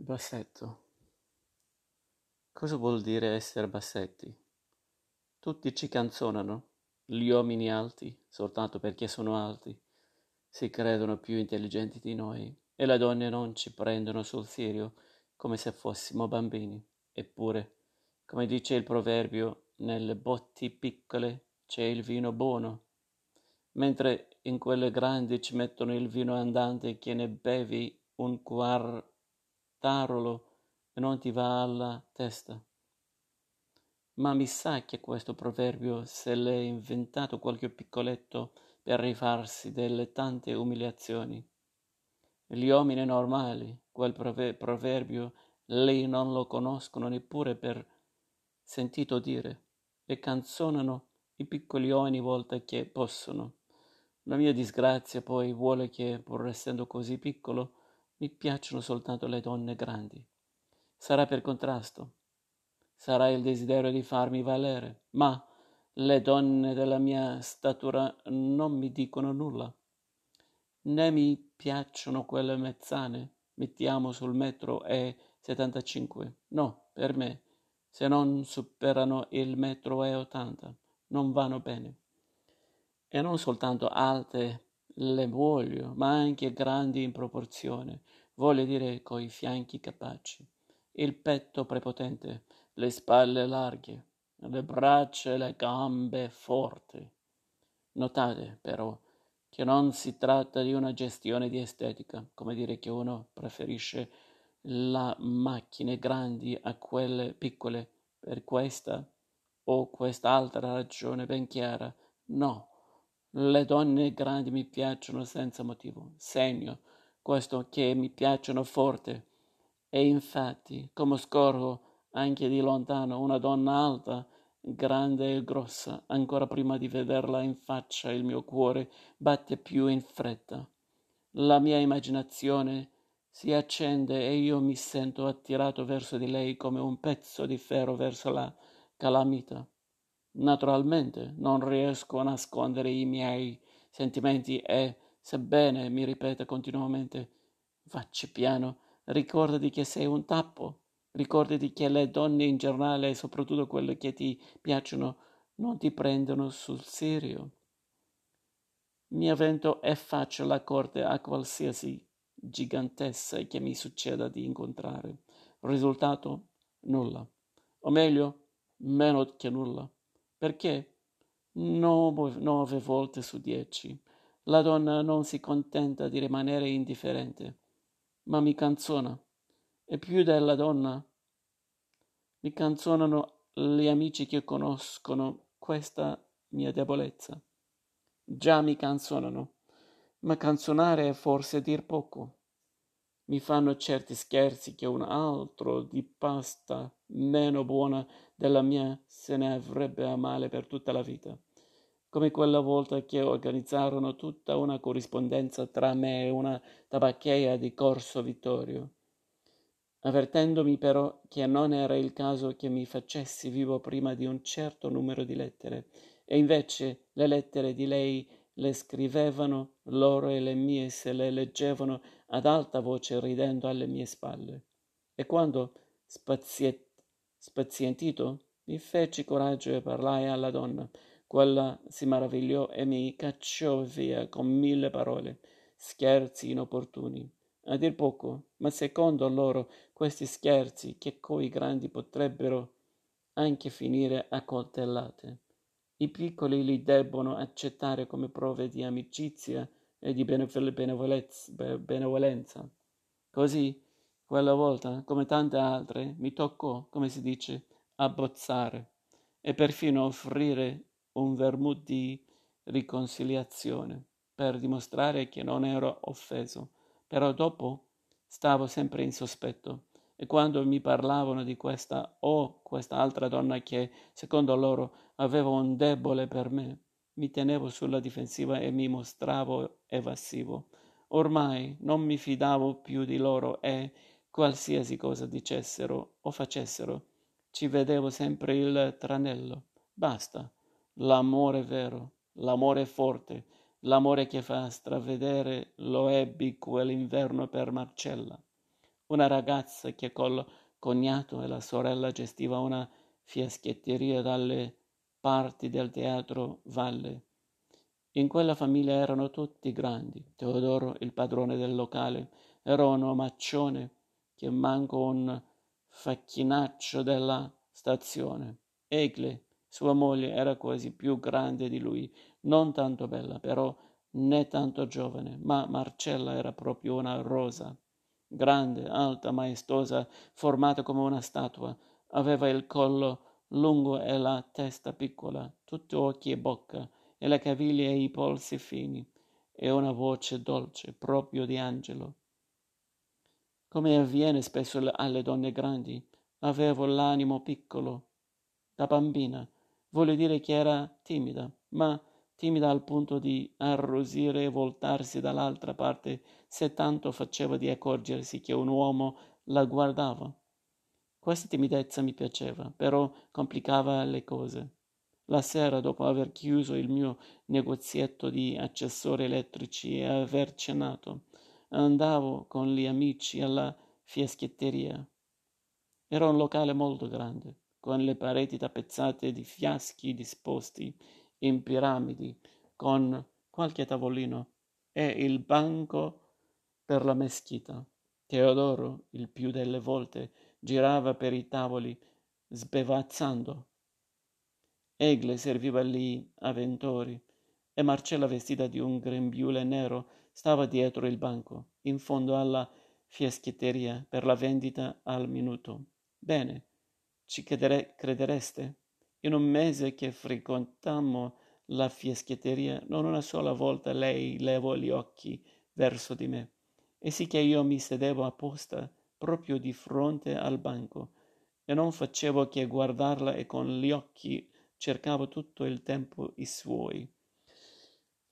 Bassetto. Cosa vuol dire essere bassetti? Tutti ci canzonano, gli uomini alti, soltanto perché sono alti, si credono più intelligenti di noi e le donne non ci prendono sul serio come se fossimo bambini. Eppure, come dice il proverbio, nelle botti piccole c'è il vino buono, mentre in quelle grandi ci mettono il vino andante che ne bevi un quarto tarolo e non ti va alla testa. Ma mi sa che questo proverbio se l'è inventato qualche piccoletto per rifarsi delle tante umiliazioni. Gli uomini normali, quel proverbio, lei non lo conoscono neppure per sentito dire e canzonano i piccoli ogni volta che possono. La mia disgrazia poi vuole che, pur essendo così piccolo, mi piacciono soltanto le donne grandi. Sarà per contrasto, sarà il desiderio di farmi valere, ma le donne della mia statura non mi dicono nulla. Né mi piacciono quelle mezzane, mettiamo sul metro e 75. No, per me, se non superano il metro e 80, non vanno bene. E non soltanto alte le voglio, ma anche grandi in proporzione, voglio dire coi fianchi capaci, il petto prepotente, le spalle larghe, le braccia e le gambe forti. Notate però che non si tratta di una gestione di estetica, come dire che uno preferisce le macchine grandi a quelle piccole per questa o quest'altra ragione ben chiara. No, le donne grandi mi piacciono senza motivo. Segno questo che mi piacciono forte. E infatti, come scorgo anche di lontano una donna alta, grande e grossa, ancora prima di vederla in faccia il mio cuore batte più in fretta. La mia immaginazione si accende e io mi sento attirato verso di lei come un pezzo di ferro verso la calamita. Naturalmente non riesco a nascondere i miei sentimenti e, sebbene mi ripeta continuamente facci piano, ricordati che sei un tappo, ricordati che le donne in generale, soprattutto quelle che ti piacciono, non ti prendono sul serio. Mi avvento e faccio la corte a qualsiasi gigantessa che mi succeda di incontrare. Risultato? Nulla. O meglio, meno che nulla. Perché? Nove, volte su dieci. La donna non si contenta di rimanere indifferente, ma mi canzona. E più della donna, mi canzonano gli amici che conoscono questa mia debolezza. Già mi canzonano, ma canzonare è forse dir poco. Mi fanno certi scherzi che un altro di pasta meno buona della mia se ne avrebbe a male per tutta la vita, come quella volta che organizzarono tutta una corrispondenza tra me e una tabaccheia di Corso Vittorio, avvertendomi però che non era il caso che mi facessi vivo prima di un certo numero di lettere, e invece le lettere di lei le scrivevano loro e le mie se le leggevano ad alta voce ridendo alle mie spalle. E quando spaziet- Spazientito, mi feci coraggio e parlai alla donna. Quella si maravigliò e mi cacciò via con mille parole, scherzi inopportuni. A dir poco, ma secondo loro questi scherzi, che coi grandi potrebbero anche finire a coltellate. I piccoli li debbono accettare come prove di amicizia e di benevolenza. Così quella volta, come tante altre, mi toccò, come si dice, abbozzare e perfino offrire un vermouth di riconciliazione per dimostrare che non ero offeso. Però dopo stavo sempre in sospetto e quando mi parlavano di questa o quest'altra donna che, secondo loro, aveva un debole per me, mi tenevo sulla difensiva e mi mostravo evasivo. Ormai non mi fidavo più di loro e qualsiasi cosa dicessero o facessero, ci vedevo sempre il tranello. Basta. L'amore vero, l'amore forte, l'amore che fa stravedere lo ebbi quell'inverno per Marcella. una ragazza che col cognato e la sorella gestiva una fiaschetteria dalle parti del teatro Valle. In quella famiglia erano tutti grandi. Teodoro, il padrone del locale, era un omaccione che manco un facchinaccio della stazione. Egle, sua moglie, era quasi più grande di lui, non tanto bella, però né tanto giovane, ma Marcella era proprio una rosa. Grande, alta, maestosa, formata come una statua, aveva il collo lungo e la testa piccola, tutto occhi e bocca, e le caviglie e i polsi fini, e una voce dolce, proprio di angelo. Come avviene spesso alle donne grandi, avevo l'animo piccolo. Da bambina, vuole dire che era timida, ma timida al punto di arrosire e voltarsi dall'altra parte se tanto faceva di accorgersi che un uomo la guardava. Questa timidezza mi piaceva, però complicava le cose. La sera, dopo aver chiuso il mio negozietto di accessori elettrici e aver cenato, andavo con gli amici alla fiaschetteria. Era un locale molto grande, con le pareti tappezzate di fiaschi disposti in piramidi, con qualche tavolino e il banco per la meschita. Teodoro, il più delle volte, girava per i tavoli sbevazzando. Egle serviva gli avventori e Marcella, vestita di un grembiule nero, stava dietro il banco, in fondo alla fiaschetteria per la vendita al minuto. Bene, ci credere- credereste? In un mese che frequentammo la fiaschetteria, non una sola volta lei levò gli occhi verso di me, e sì che io mi sedevo apposta proprio di fronte al banco, e non facevo che guardarla e con gli occhi cercavo tutto il tempo i suoi.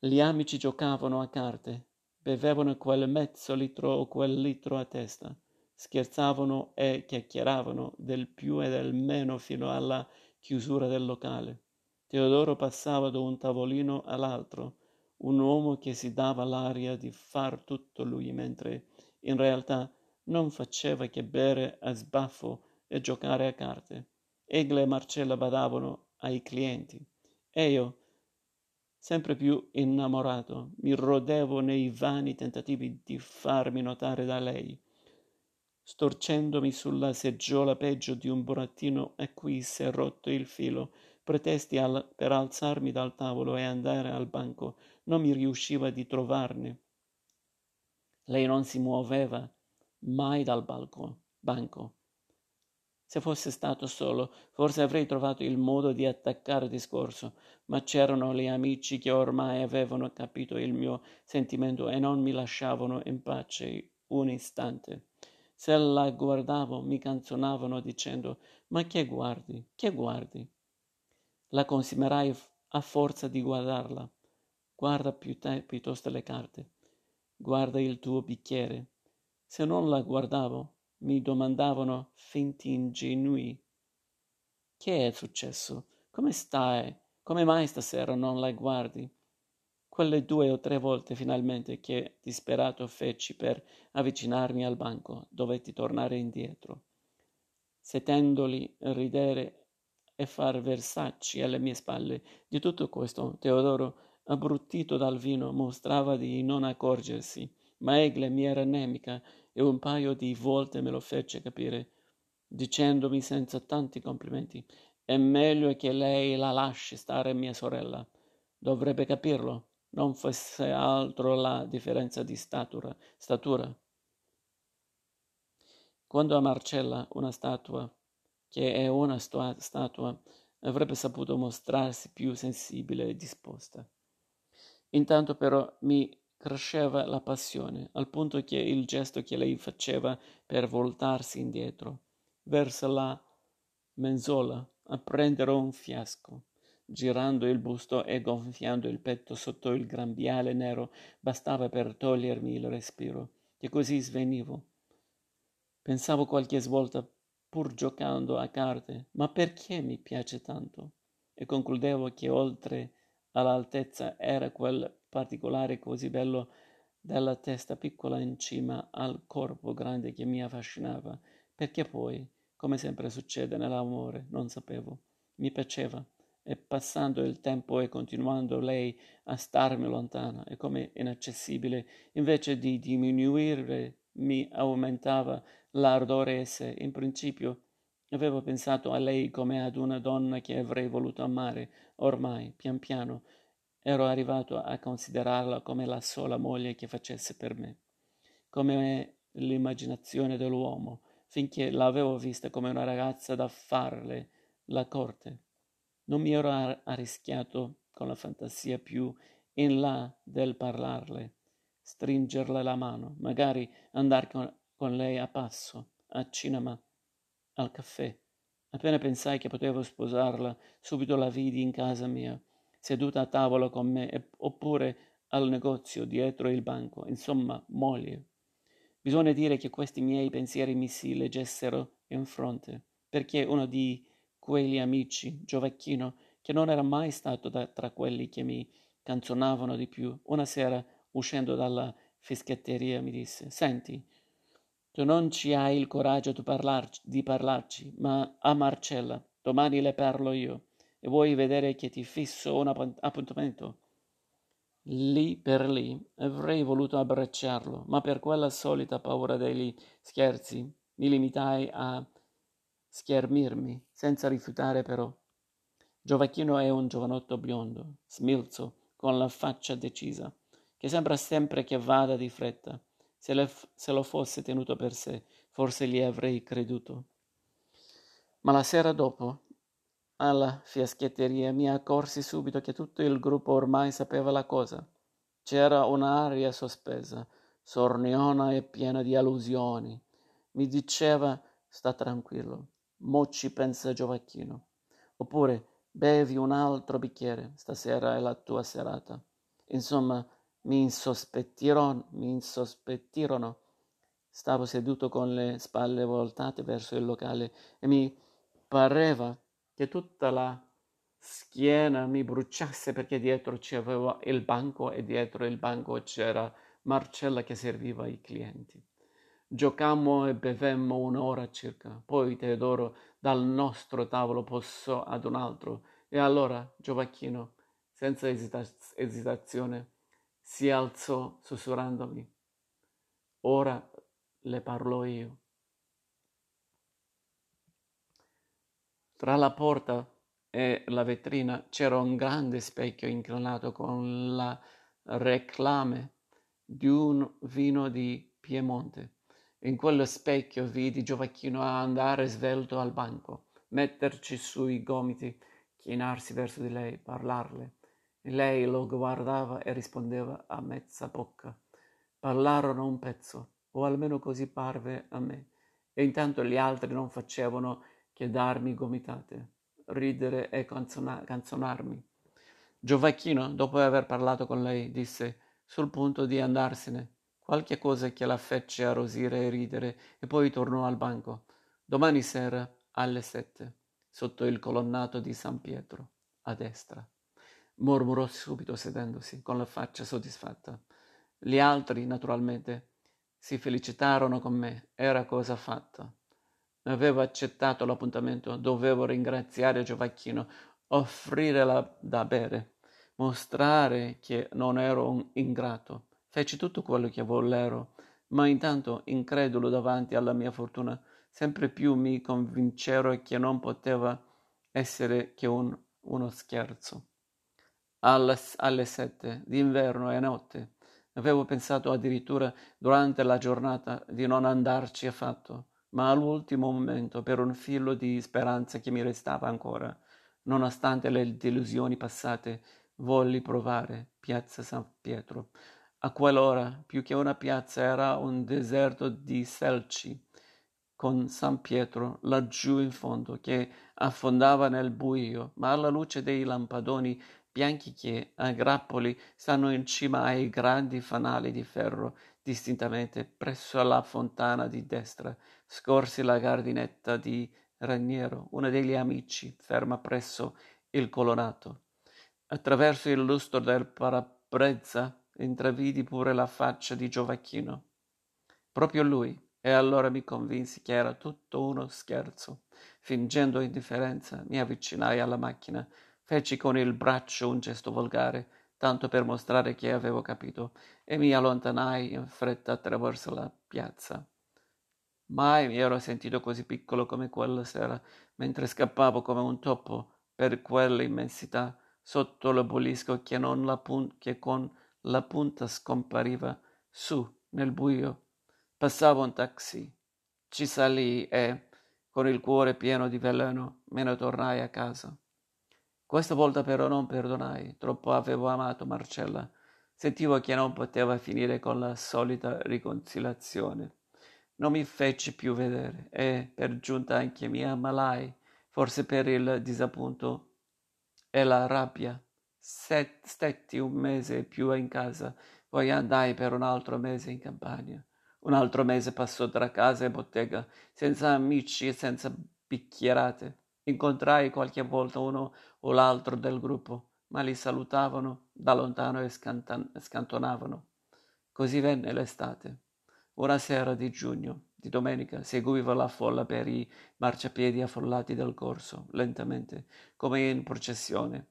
Gli amici giocavano a carte, bevevano quel mezzo litro o quel litro a testa, scherzavano e chiacchieravano del più e del meno fino alla chiusura del locale. Teodoro passava da un tavolino all'altro, un uomo che si dava l'aria di far tutto lui, mentre in realtà non faceva che bere a sbaffo e giocare a carte. Egle e Marcella badavano ai clienti e io, sempre più innamorato, mi rodevo nei vani tentativi di farmi notare da lei storcendomi sulla seggiola peggio di un burattino a cui s'è rotto il filo. Pretesti al, per alzarmi dal tavolo e andare al banco. Non mi riusciva di trovarne. Lei non si muoveva mai dal balco, banco se fosse stato solo forse avrei trovato il modo di attaccare discorso ma c'erano gli amici che ormai avevano capito il mio sentimento e non mi lasciavano in pace un istante. Se la guardavo mi canzonavano dicendo ma che guardi che guardi? La consumerai a forza di guardarla. Guarda più te piuttosto le carte. Guarda il tuo bicchiere. Se non la guardavo mi domandavano finti ingenui. Che è successo? Come stai? Come mai stasera non la guardi? Quelle due o tre volte finalmente che disperato feci per avvicinarmi al banco dovetti tornare indietro sentendoli ridere e far versacci alle mie spalle. Di tutto questo teodoro abbruttito dal vino mostrava di non accorgersi. Ma egle mi era nemica e un paio di volte me lo fece capire dicendomi senza tanti complimenti è meglio che lei la lasci stare mia sorella dovrebbe capirlo non fosse altro la differenza di statura. statura. Quando a Marcella una statua, che è una stua- statua, avrebbe saputo mostrarsi più sensibile e disposta. Intanto però mi cresceva la passione, al punto che il gesto che lei faceva per voltarsi indietro, verso la mensola, a prendere un fiasco, girando il busto e gonfiando il petto sotto il grembiale nero bastava per togliermi il respiro e così svenivo. Pensavo qualche svolta pur giocando a carte ma perché mi piace tanto? E concludevo che oltre all'altezza era quel particolare così bello della testa piccola in cima al corpo grande che mi affascinava, perché poi, come sempre succede nell'amore, non sapevo, mi piaceva. E passando il tempo e continuando lei a starmi lontana e come inaccessibile, invece di diminuire mi aumentava l'ardore e in principio, avevo pensato a lei come ad una donna che avrei voluto amare, ormai, pian piano, ero arrivato a considerarla come la sola moglie che facesse per me, come l'immaginazione dell'uomo, finché l'avevo vista come una ragazza da farle la corte non mi ero arrischiato con la fantasia più in là del parlarle, stringerle la mano, magari andare con, con lei a passo, a cinema, al caffè. Appena pensai che potevo sposarla, subito la vidi in casa mia, seduta a tavola con me, oppure al negozio dietro il banco, insomma, moglie. Bisogna dire che questi miei pensieri mi si leggessero in fronte, perché uno di quegli amici, Giovacchino, che non era mai stato da, tra quelli che mi canzonavano di più, una sera, uscendo dalla fischetteria, mi disse: Senti, tu non ci hai il coraggio di parlarci, di parlarci, ma a Marcella, domani le parlo io, e vuoi vedere che ti fisso un appuntamento? Lì per lì avrei voluto abbracciarlo, ma per quella solita paura degli scherzi mi limitai a schermirmi, senza rifiutare però. Giovacchino è un giovanotto biondo, smilzo, con la faccia decisa, che sembra sempre che vada di fretta. Se, le, se lo fosse tenuto per sé, forse gli avrei creduto. Ma la sera dopo, alla fiaschetteria, mi accorsi subito che tutto il gruppo ormai sapeva la cosa. C'era un'aria sospesa, sorniona e piena di allusioni. Mi diceva sta tranquillo, Mo ci pensa Giovacchino. Oppure bevi un altro bicchiere, stasera è la tua serata. Insomma, mi insospettirono, mi insospettirono. Stavo seduto con le spalle voltate verso il locale e mi pareva che tutta la schiena mi bruciasse perché dietro c'avevo il banco e dietro il banco c'era Marcella che serviva i clienti. Giocammo e bevemmo un'ora circa, poi Teodoro dal nostro tavolo passò ad un altro e allora Giovacchino, senza esitaz- esitazione, si alzò sussurrandomi. Ora le parlo io. Tra la porta e la vetrina c'era un grande specchio inclinato con la reclame di un vino di Piemonte. In quello specchio vidi Giovacchino andare svelto al banco, metterci sui gomiti, chinarsi verso di lei, parlarle. Lei lo guardava e rispondeva a mezza bocca. Parlarono un pezzo, o almeno così parve a me, e intanto gli altri non facevano che darmi gomitate, ridere e canzona- canzonarmi. Giovacchino, dopo aver parlato con lei, disse, sul punto di andarsene, qualche cosa che la fece arrosire e ridere e poi tornò al banco. Domani sera alle sette, sotto il colonnato di San Pietro, a destra. Mormorò subito sedendosi, con la faccia soddisfatta. Gli altri, naturalmente, si felicitarono con me, era cosa fatta. Avevo accettato l'appuntamento, dovevo ringraziare Giovacchino, offrire la, da bere, mostrare che non ero un ingrato Feci tutto quello che vollero, ma intanto, incredulo davanti alla mia fortuna, sempre più mi convincero che non poteva essere che un, uno scherzo. Alle, alle sette d'inverno e notte avevo pensato addirittura durante la giornata di non andarci affatto, ma all'ultimo momento, per un filo di speranza che mi restava ancora, nonostante le delusioni passate, volli provare Piazza San Pietro. A quell'ora, più che una piazza, era un deserto di selci, con San Pietro laggiù in fondo, che affondava nel buio, ma alla luce dei lampadoni bianchi che, a grappoli, stanno in cima ai grandi fanali di ferro, distintamente presso la fontana di destra, scorsi la gardinetta di Raniero, uno degli amici, ferma presso il colonato. Attraverso il lustro del parabrezza intravidi pure la faccia di Giovacchino. Proprio lui, e allora mi convinsi che era tutto uno scherzo. Fingendo indifferenza, mi avvicinai alla macchina, feci con il braccio un gesto volgare, tanto per mostrare che avevo capito, e mi allontanai in fretta attraverso la piazza. Mai mi ero sentito così piccolo come quella sera, mentre scappavo come un topo per quell'immensità sotto l'obelisco che, pun- che con la punta scompariva su nel buio. Passava un taxi. Ci salii e, con il cuore pieno di veleno, me ne tornai a casa. Questa volta però non perdonai, troppo avevo amato Marcella. Sentivo che non poteva finire con la solita riconciliazione. Non mi feci più vedere e, per giunta, anche mi ammalai, forse per il disappunto e la rabbia. Set, stetti un mese più in casa, poi andai per un altro mese in campagna. Un altro mese passò tra casa e bottega, senza amici e senza bicchierate. Incontrai qualche volta uno o l'altro del gruppo, ma li salutavano da lontano e scantan- scantonavano. Così venne l'estate. Una sera di giugno, di domenica, seguivo la folla per i marciapiedi affollati del corso, lentamente, come in processione.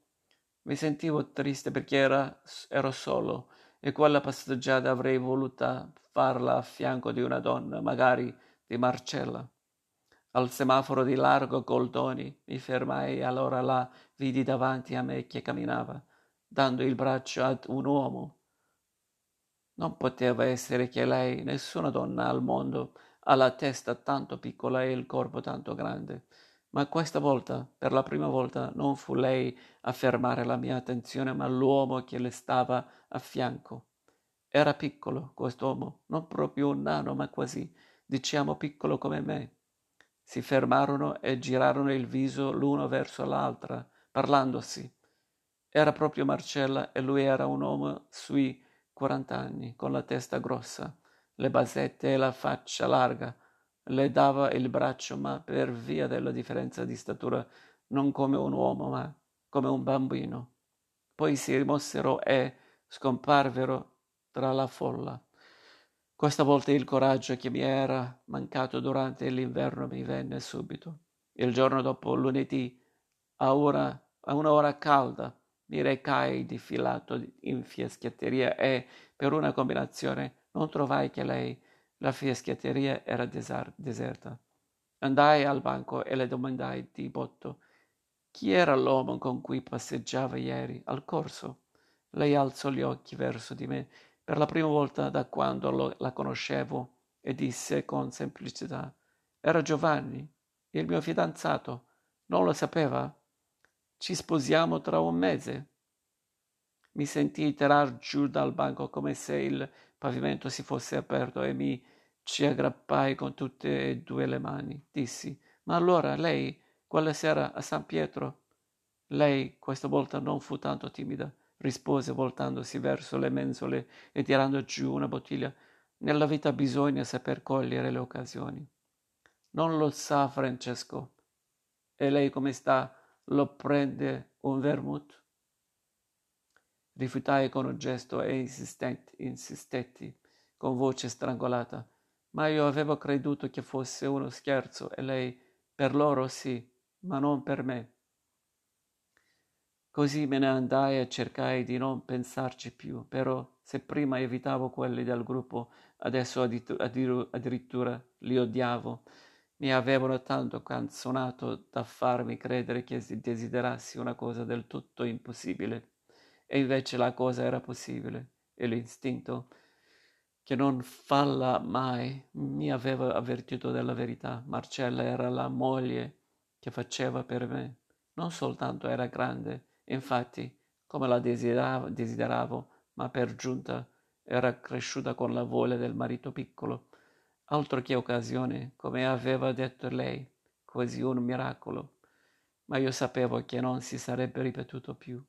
Mi sentivo triste perché era, ero solo e quella passeggiata avrei voluta farla a fianco di una donna, magari di Marcella. Al semaforo di largo Goldoni mi fermai e allora la vidi davanti a me che camminava, dando il braccio ad un uomo. Non poteva essere che lei, nessuna donna al mondo, ha la testa tanto piccola e il corpo tanto grande. Ma questa volta, per la prima volta, non fu lei a fermare la mia attenzione, ma l'uomo che le stava a fianco. Era piccolo, quest'uomo, non proprio un nano, ma quasi, diciamo piccolo come me si fermarono e girarono il viso l'uno verso l'altra, parlandosi. Era proprio Marcella e lui era un uomo sui quarant'anni, con la testa grossa, le basette e la faccia larga. Le dava il braccio, ma per via della differenza di statura non come un uomo, ma come un bambino. Poi si rimossero e scomparvero tra la folla. Questa volta il coraggio che mi era mancato durante l'inverno mi venne subito. Il giorno dopo, lunedì, a, ora, a un'ora calda, mi recai di filato in fiaschetteria e, per una combinazione, non trovai che lei. La fiaschetteria era desar- deserta. Andai al banco e le domandai di botto chi era l'uomo con cui passeggiava ieri al corso. Lei alzò gli occhi verso di me per la prima volta da quando lo, la conoscevo e disse con semplicità era Giovanni, il mio fidanzato. Non lo sapeva? Ci sposiamo tra un mese. Mi sentii tirar giù dal banco come se il pavimento si fosse aperto e mi ci aggrappai con tutte e due le mani. Dissi, ma allora lei, quella sera a San Pietro? Lei questa volta non fu tanto timida rispose voltandosi verso le mensole e tirando giù una bottiglia. Nella vita bisogna saper cogliere le occasioni. Non lo sa Francesco. E lei come sta? Lo prende un vermouth? Rifiutai con un gesto e insistetti, insistetti con voce strangolata. Ma io avevo creduto che fosse uno scherzo e lei per loro sì, ma non per me. Così me ne andai e cercai di non pensarci più, però se prima evitavo quelli del gruppo, adesso addirittura li odiavo. Mi avevano tanto canzonato da farmi credere che desiderassi una cosa del tutto impossibile. E invece la cosa era possibile, e l'istinto, che non falla mai, mi aveva avvertito della verità. Marcella era la moglie che faceva per me. Non soltanto era grande, Infatti, come la desideravo, desideravo, ma per giunta era cresciuta con la voglia del marito piccolo. Altro che occasione, come aveva detto lei, quasi un miracolo. Ma io sapevo che non si sarebbe ripetuto più.